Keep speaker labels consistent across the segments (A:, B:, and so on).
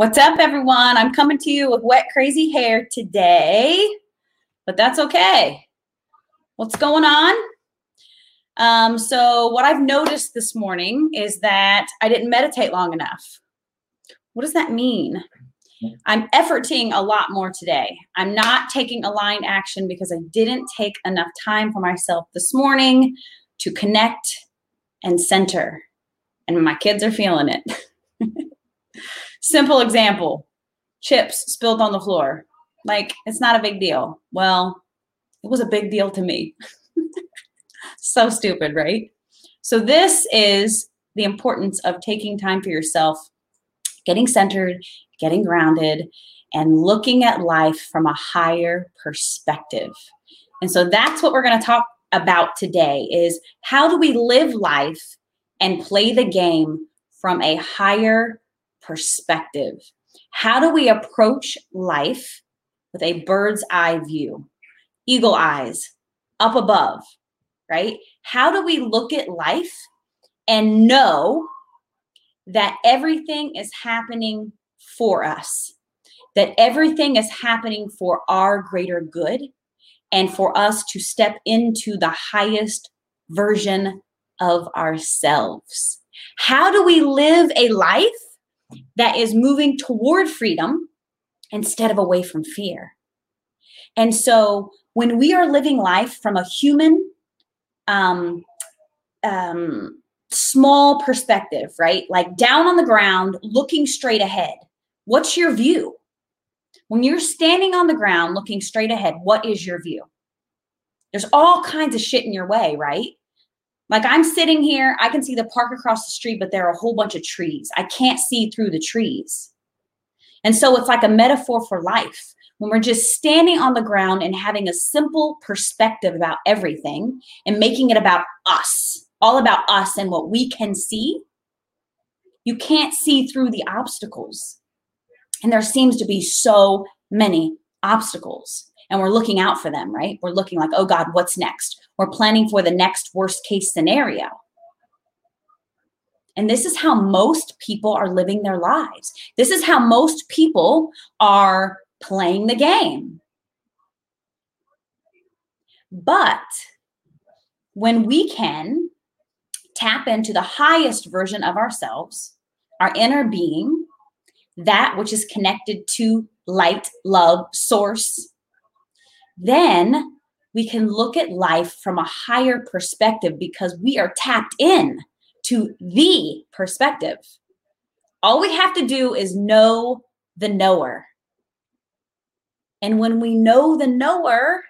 A: What's up, everyone? I'm coming to you with wet, crazy hair today, but that's okay. What's going on? Um, so, what I've noticed this morning is that I didn't meditate long enough. What does that mean? I'm efforting a lot more today. I'm not taking aligned action because I didn't take enough time for myself this morning to connect and center. And my kids are feeling it. Simple example chips spilled on the floor. Like, it's not a big deal. Well, it was a big deal to me. so stupid, right? So, this is the importance of taking time for yourself, getting centered, getting grounded, and looking at life from a higher perspective. And so that's what we're going to talk about today is how do we live life and play the game from a higher perspective. How do we approach life with a bird's eye view, eagle eyes, up above, right? How do we look at life and know that everything is happening for us, that everything is happening for our greater good, and for us to step into the highest version of ourselves? How do we live a life that is moving toward freedom instead of away from fear. And so when we are living life from a human, um, um, small perspective, right? Like down on the ground, looking straight ahead. What's your view? When you're standing on the ground looking straight ahead, what is your view? There's all kinds of shit in your way, right? Like I'm sitting here, I can see the park across the street, but there are a whole bunch of trees. I can't see through the trees. And so it's like a metaphor for life. When we're just standing on the ground and having a simple perspective about everything and making it about us, all about us and what we can see, you can't see through the obstacles. And there seems to be so many obstacles and we're looking out for them, right? We're looking like, oh God, what's next? We're planning for the next worst case scenario. And this is how most people are living their lives. This is how most people are playing the game. But when we can tap into the highest version of ourselves, our inner being, that which is connected to light, love, source, then we can look at life from a higher perspective because we are tapped in to the perspective. All we have to do is know the knower. And when we know the knower,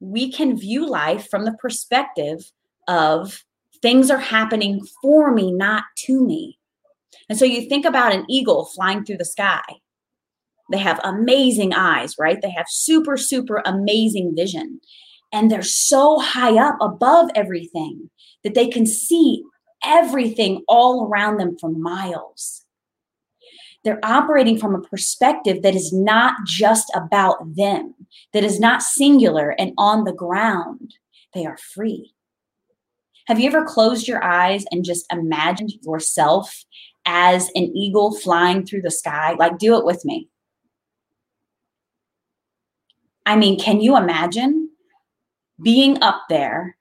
A: we can view life from the perspective of things are happening for me, not to me. And so you think about an eagle flying through the sky. They have amazing eyes, right? They have super, super amazing vision. And they're so high up above everything that they can see everything all around them for miles. They're operating from a perspective that is not just about them, that is not singular and on the ground. They are free. Have you ever closed your eyes and just imagined yourself as an eagle flying through the sky? Like, do it with me. I mean, can you imagine being up there,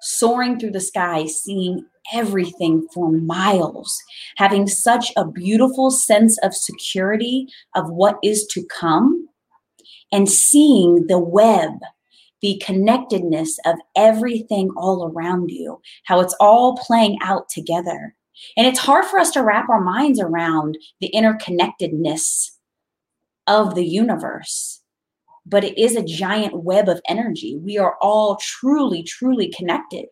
A: soaring through the sky, seeing everything for miles, having such a beautiful sense of security of what is to come, and seeing the web, the connectedness of everything all around you, how it's all playing out together. And it's hard for us to wrap our minds around the interconnectedness of the universe but it is a giant web of energy. We are all truly, truly connected.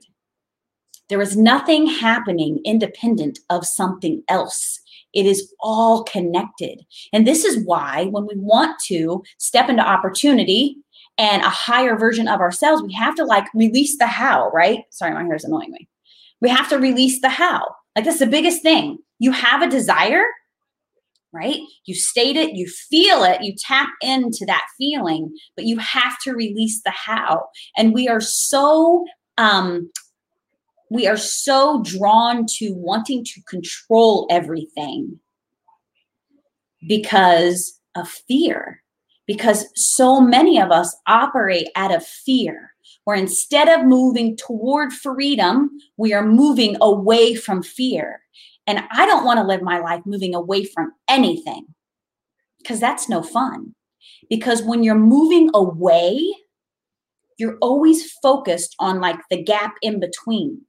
A: There is nothing happening independent of something else. It is all connected. And this is why, when we want to step into opportunity and a higher version of ourselves, we have to like release the how, right? Sorry, my hair is annoying me. We have to release the how. Like, that's the biggest thing. You have a desire, right? You state it, you feel it, you tap into that feeling, but you have to release the how. And we are so um we are so drawn to wanting to control everything because of fear because so many of us operate out of fear where instead of moving toward freedom we are moving away from fear and i don't want to live my life moving away from anything because that's no fun because when you're moving away you're always focused on like the gap in between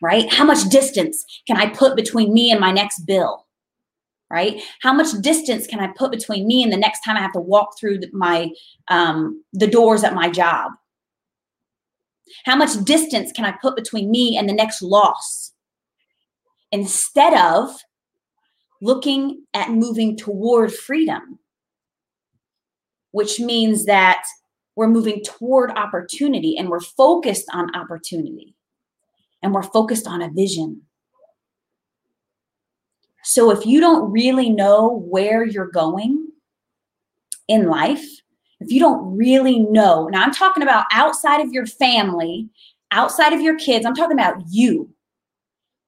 A: right? How much distance can I put between me and my next bill? Right? How much distance can I put between me and the next time I have to walk through my um, the doors at my job? How much distance can I put between me and the next loss? Instead of looking at moving toward freedom, which means that we're moving toward opportunity and we're focused on opportunity and we're focused on a vision. So if you don't really know where you're going in life, if you don't really know, now I'm talking about outside of your family, outside of your kids, I'm talking about you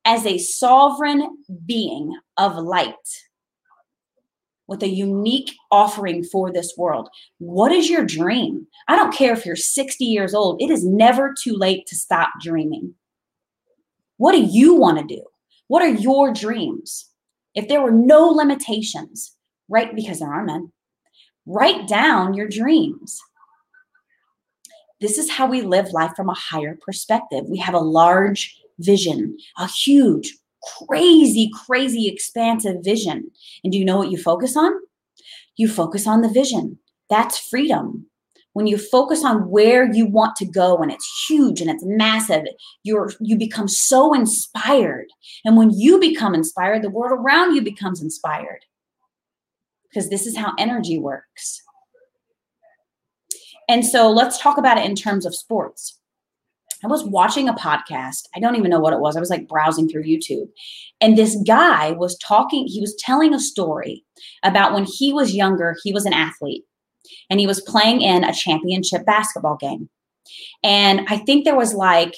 A: as a sovereign being of light with a unique offering for this world. What is your dream? I don't care if you're 60 years old, it is never too late to stop dreaming. What do you want to do? What are your dreams? If there were no limitations, right? Because there are none, write down your dreams. This is how we live life from a higher perspective. We have a large vision, a huge, crazy, crazy, expansive vision. And do you know what you focus on? You focus on the vision. That's freedom when you focus on where you want to go and it's huge and it's massive you're you become so inspired and when you become inspired the world around you becomes inspired because this is how energy works and so let's talk about it in terms of sports I was watching a podcast. I don't even know what it was. I was like browsing through YouTube. And this guy was talking, he was telling a story about when he was younger, he was an athlete and he was playing in a championship basketball game. And I think there was like,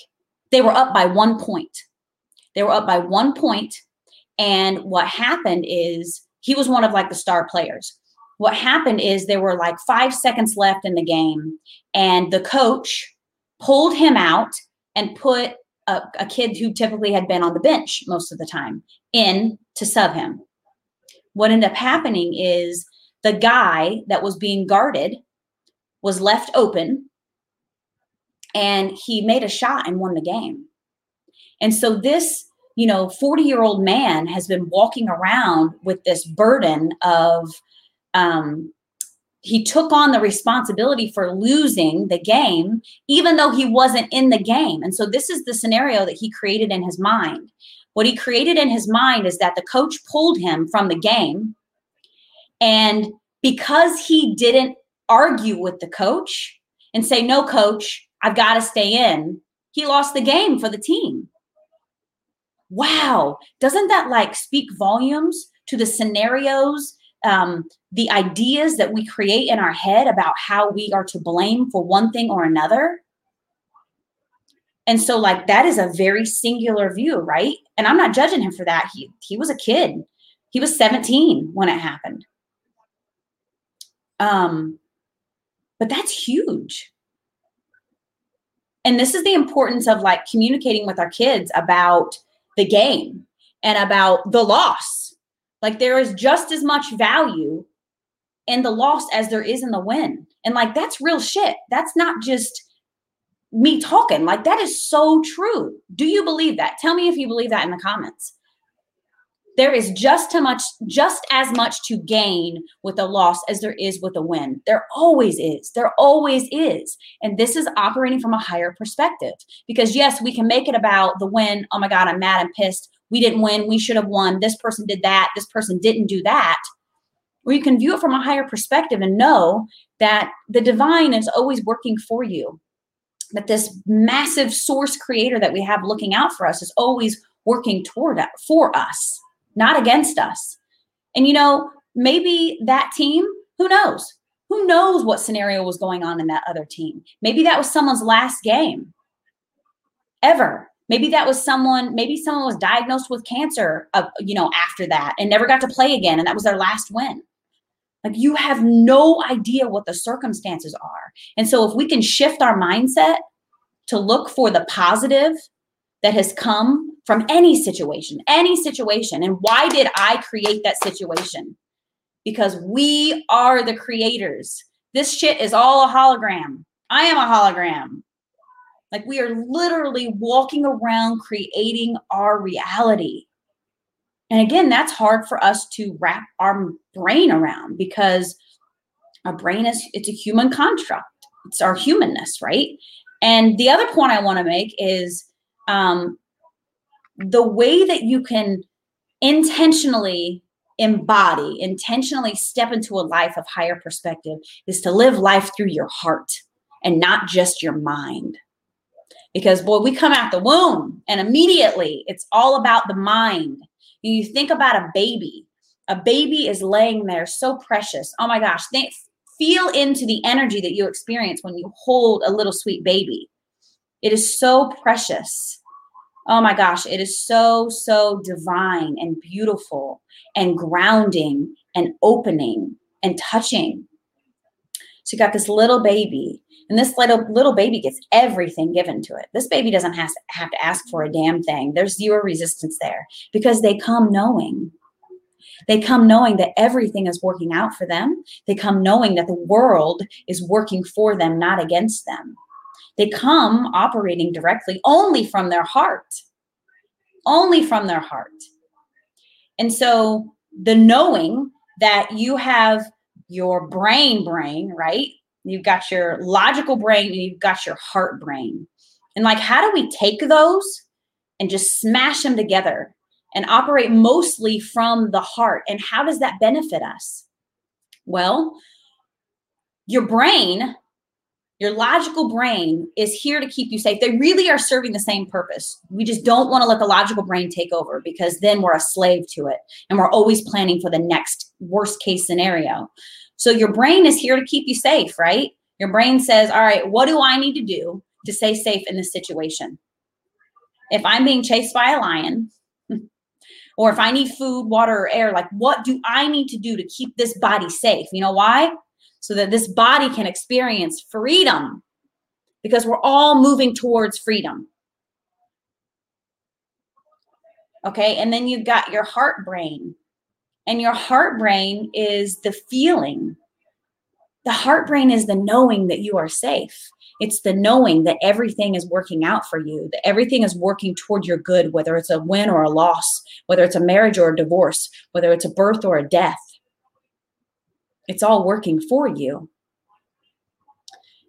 A: they were up by one point. They were up by one point, And what happened is he was one of like the star players. What happened is there were like five seconds left in the game, and the coach pulled him out and put a, a kid who typically had been on the bench most of the time in to sub him. What ended up happening is the guy that was being guarded was left open and he made a shot and won the game. And so this, you know, 40 year old man has been walking around with this burden of, um, he took on the responsibility for losing the game, even though he wasn't in the game. And so this is the scenario that he created in his mind. What he created in his mind is that the coach pulled him from the game and because he didn't argue with the coach and say, no, coach, I've got to stay in, he lost the game for the team. Wow. Doesn't that like speak volumes to the scenarios, um, the ideas that we create in our head about how we are to blame for one thing or another? And so, like, that is a very singular view, right? And I'm not judging him for that. He he was a kid. He was 17 when it happened. Um, but that's huge. And this is the importance of like communicating with our kids about the game and about the loss. Like there is just as much value in the loss as there is in the win. And like that's real shit. That's not just me talking. Like that is so true. Do you believe that? Tell me if you believe that in the comments. there is just too much just as much to gain with a loss as there is with a win there always is there always is and this is operating from a higher perspective because yes we can make it about the win oh my god i'm mad i'm pissed we didn't win we should have won this person did that this person didn't do that or you can view it from a higher perspective and know that the divine is always working for you that this massive source creator that we have looking out for us is always working toward it for us not against us. And you know, maybe that team, who knows? Who knows what scenario was going on in that other team? Maybe that was someone's last game ever. Maybe that was someone, maybe someone was diagnosed with cancer, uh, you know, after that and never got to play again. And that was their last win. Like you have no idea what the circumstances are. And so if we can shift our mindset to look for the positive that has come from any situation, any situation. And why did I create that situation? Because we are the creators. This shit is all a hologram. I am a hologram. Like we are literally walking around creating our reality. And again, that's hard for us to wrap our brain around because our brain is it's a human construct. It's our humanness, right? And the other point I want to make is um, the way that you can intentionally embody, intentionally step into a life of higher perspective is to live life through your heart and not just your mind. Because, boy, we come out the womb and immediately it's all about the mind. You think about a baby. A baby is laying there so precious. Oh my gosh, think, feel into the energy that you experience when you hold a little sweet baby. It is so precious oh my gosh, it is so, so divine and beautiful and grounding and opening and touching. You got this little baby, and this little little baby gets everything given to it. This baby doesn't have to, have to ask for a damn thing. There's zero resistance there because they come knowing. They come knowing that everything is working out for them. They come knowing that the world is working for them, not against them. They come operating directly only from their heart, only from their heart. And so the knowing that you have your brain brain, right? You've got your logical brain and you've got your heart brain. And like, how do we take those and just smash them together and operate mostly from the heart? And how does that benefit us? Well, your brain your logical brain is here to keep you safe. They really are serving the same purpose. We just don't want to let the logical brain take over because then we're a slave to it and we're always planning for the next worst case scenario. So your brain is here to keep you safe, right? Your brain says, All right, what do I need to do to stay safe in this situation? If I'm being chased by a lion, or if I need food, water, or air, like what do I need to do to keep this body safe? You know why? so that this body can experience freedom because we're all moving towards freedom. Okay, and then you've got your heart brain, and your heart brain is the feeling. The heart brain is the knowing that you are safe. It's the knowing that everything is working out for you, that everything is working toward your good, whether it's a win or a loss, whether it's a marriage or a divorce, whether it's a birth or a death it's all working for you.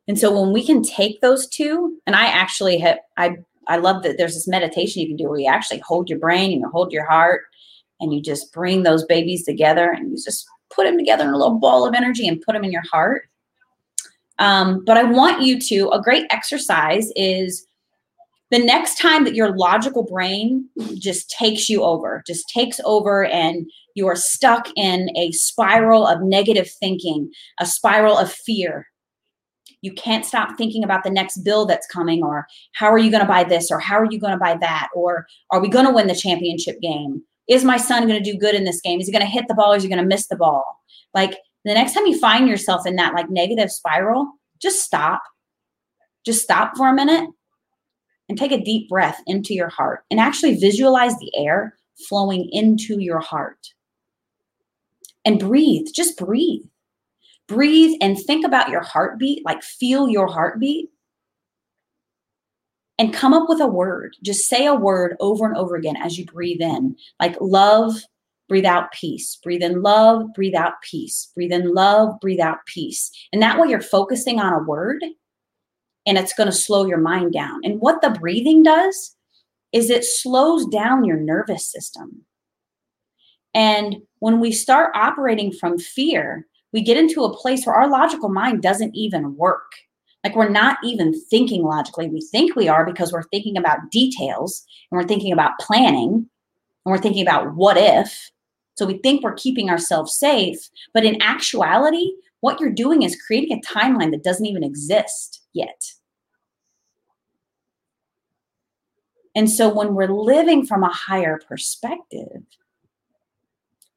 A: And so when we can take those two, and I actually have, I, I love that there's this meditation you can do where you actually hold your brain and you hold your heart and you just bring those babies together and you just put them together in a little ball of energy and put them in your heart. Um, but I want you to, a great exercise is the next time that your logical brain just takes you over, just takes over, and you are stuck in a spiral of negative thinking, a spiral of fear. You can't stop thinking about the next bill that's coming, or how are you going to buy this, or how are you going to buy that, or are we going to win the championship game? Is my son going to do good in this game? Is he going to hit the ball, or is he going to miss the ball? Like the next time you find yourself in that like negative spiral, just stop. Just stop for a minute and take a deep breath into your heart and actually visualize the air flowing into your heart. And breathe, just breathe. Breathe and think about your heartbeat, like feel your heartbeat. And come up with a word. Just say a word over and over again as you breathe in, like love, breathe out peace. Breathe in love, breathe out peace. Breathe in love, breathe out peace. And that way you're focusing on a word and it's going to slow your mind down. And what the breathing does is it slows down your nervous system. And when we start operating from fear, we get into a place where our logical mind doesn't even work. Like we're not even thinking logically. We think we are because we're thinking about details and we're thinking about planning and we're thinking about what if. So we think we're keeping ourselves safe. But in actuality, what you're doing is creating a timeline that doesn't even exist yet. And so when we're living from a higher perspective,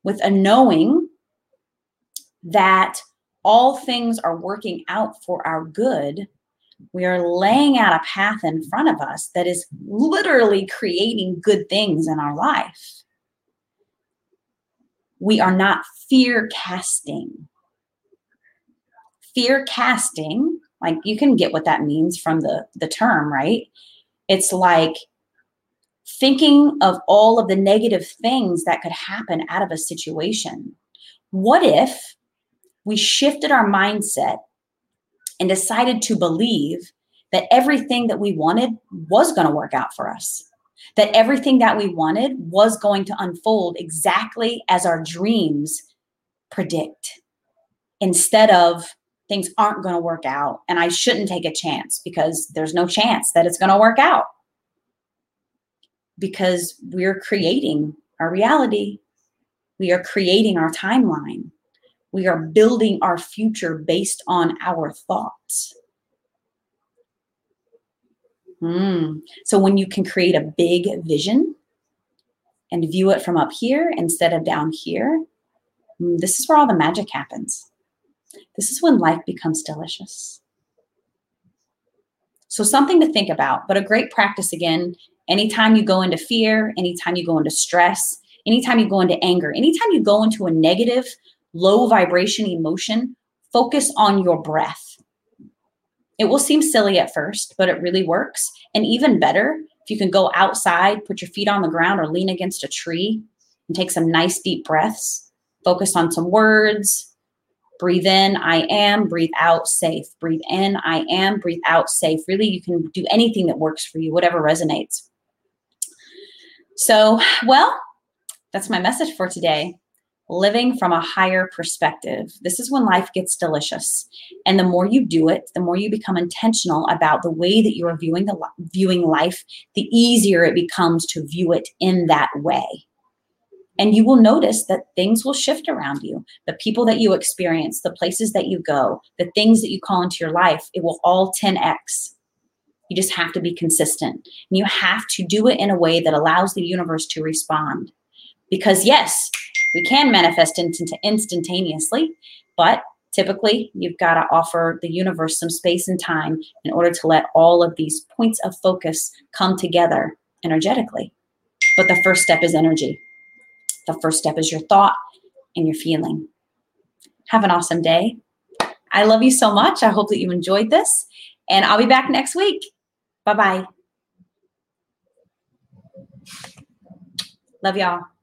A: with a knowing that all things are working out for our good, we are laying out a path in front of us that is literally creating good things in our life. We are not fear casting. Fear casting, like you can get what that means from the, the term, right? It's like thinking of all of the negative things that could happen out of a situation. What if we shifted our mindset and decided to believe that everything that we wanted was going to work out for us? That everything that we wanted was going to unfold exactly as our dreams predict instead of things aren't going to work out and I shouldn't take a chance because there's no chance that it's going to work out because we're creating our reality. We are creating our timeline. We are building our future based on our thoughts. Mm. So when you can create a big vision and view it from up here instead of down here, mm, this is where all the magic happens. This is when life becomes delicious. So, something to think about, but a great practice again Anytime you go into fear, anytime you go into stress, anytime you go into anger, anytime you go into a negative, low vibration emotion, focus on your breath. It will seem silly at first, but it really works. And even better, if you can go outside, put your feet on the ground, or lean against a tree and take some nice deep breaths, focus on some words, Breathe in, I am, breathe out, safe. Breathe in, I am, breathe out, safe. Really, you can do anything that works for you, whatever resonates. So, well, that's my message for today. Living from a higher perspective. This is when life gets delicious. And the more you do it, the more you become intentional about the way that you're viewing the viewing life, the easier it becomes to view it in that way. And you will notice that things will shift around you. The people that you experience, the places that you go, the things that you call into your life, it will all 10x. You just have to be consistent. And you have to do it in a way that allows the universe to respond. Because, yes, we can manifest instant- instantaneously, but typically you've got to offer the universe some space and time in order to let all of these points of focus come together energetically. But the first step is energy. The first step is your thought and your feeling. Have an awesome day. I love you so much. I hope that you enjoyed this, and I'll be back next week. Bye bye. Love y'all.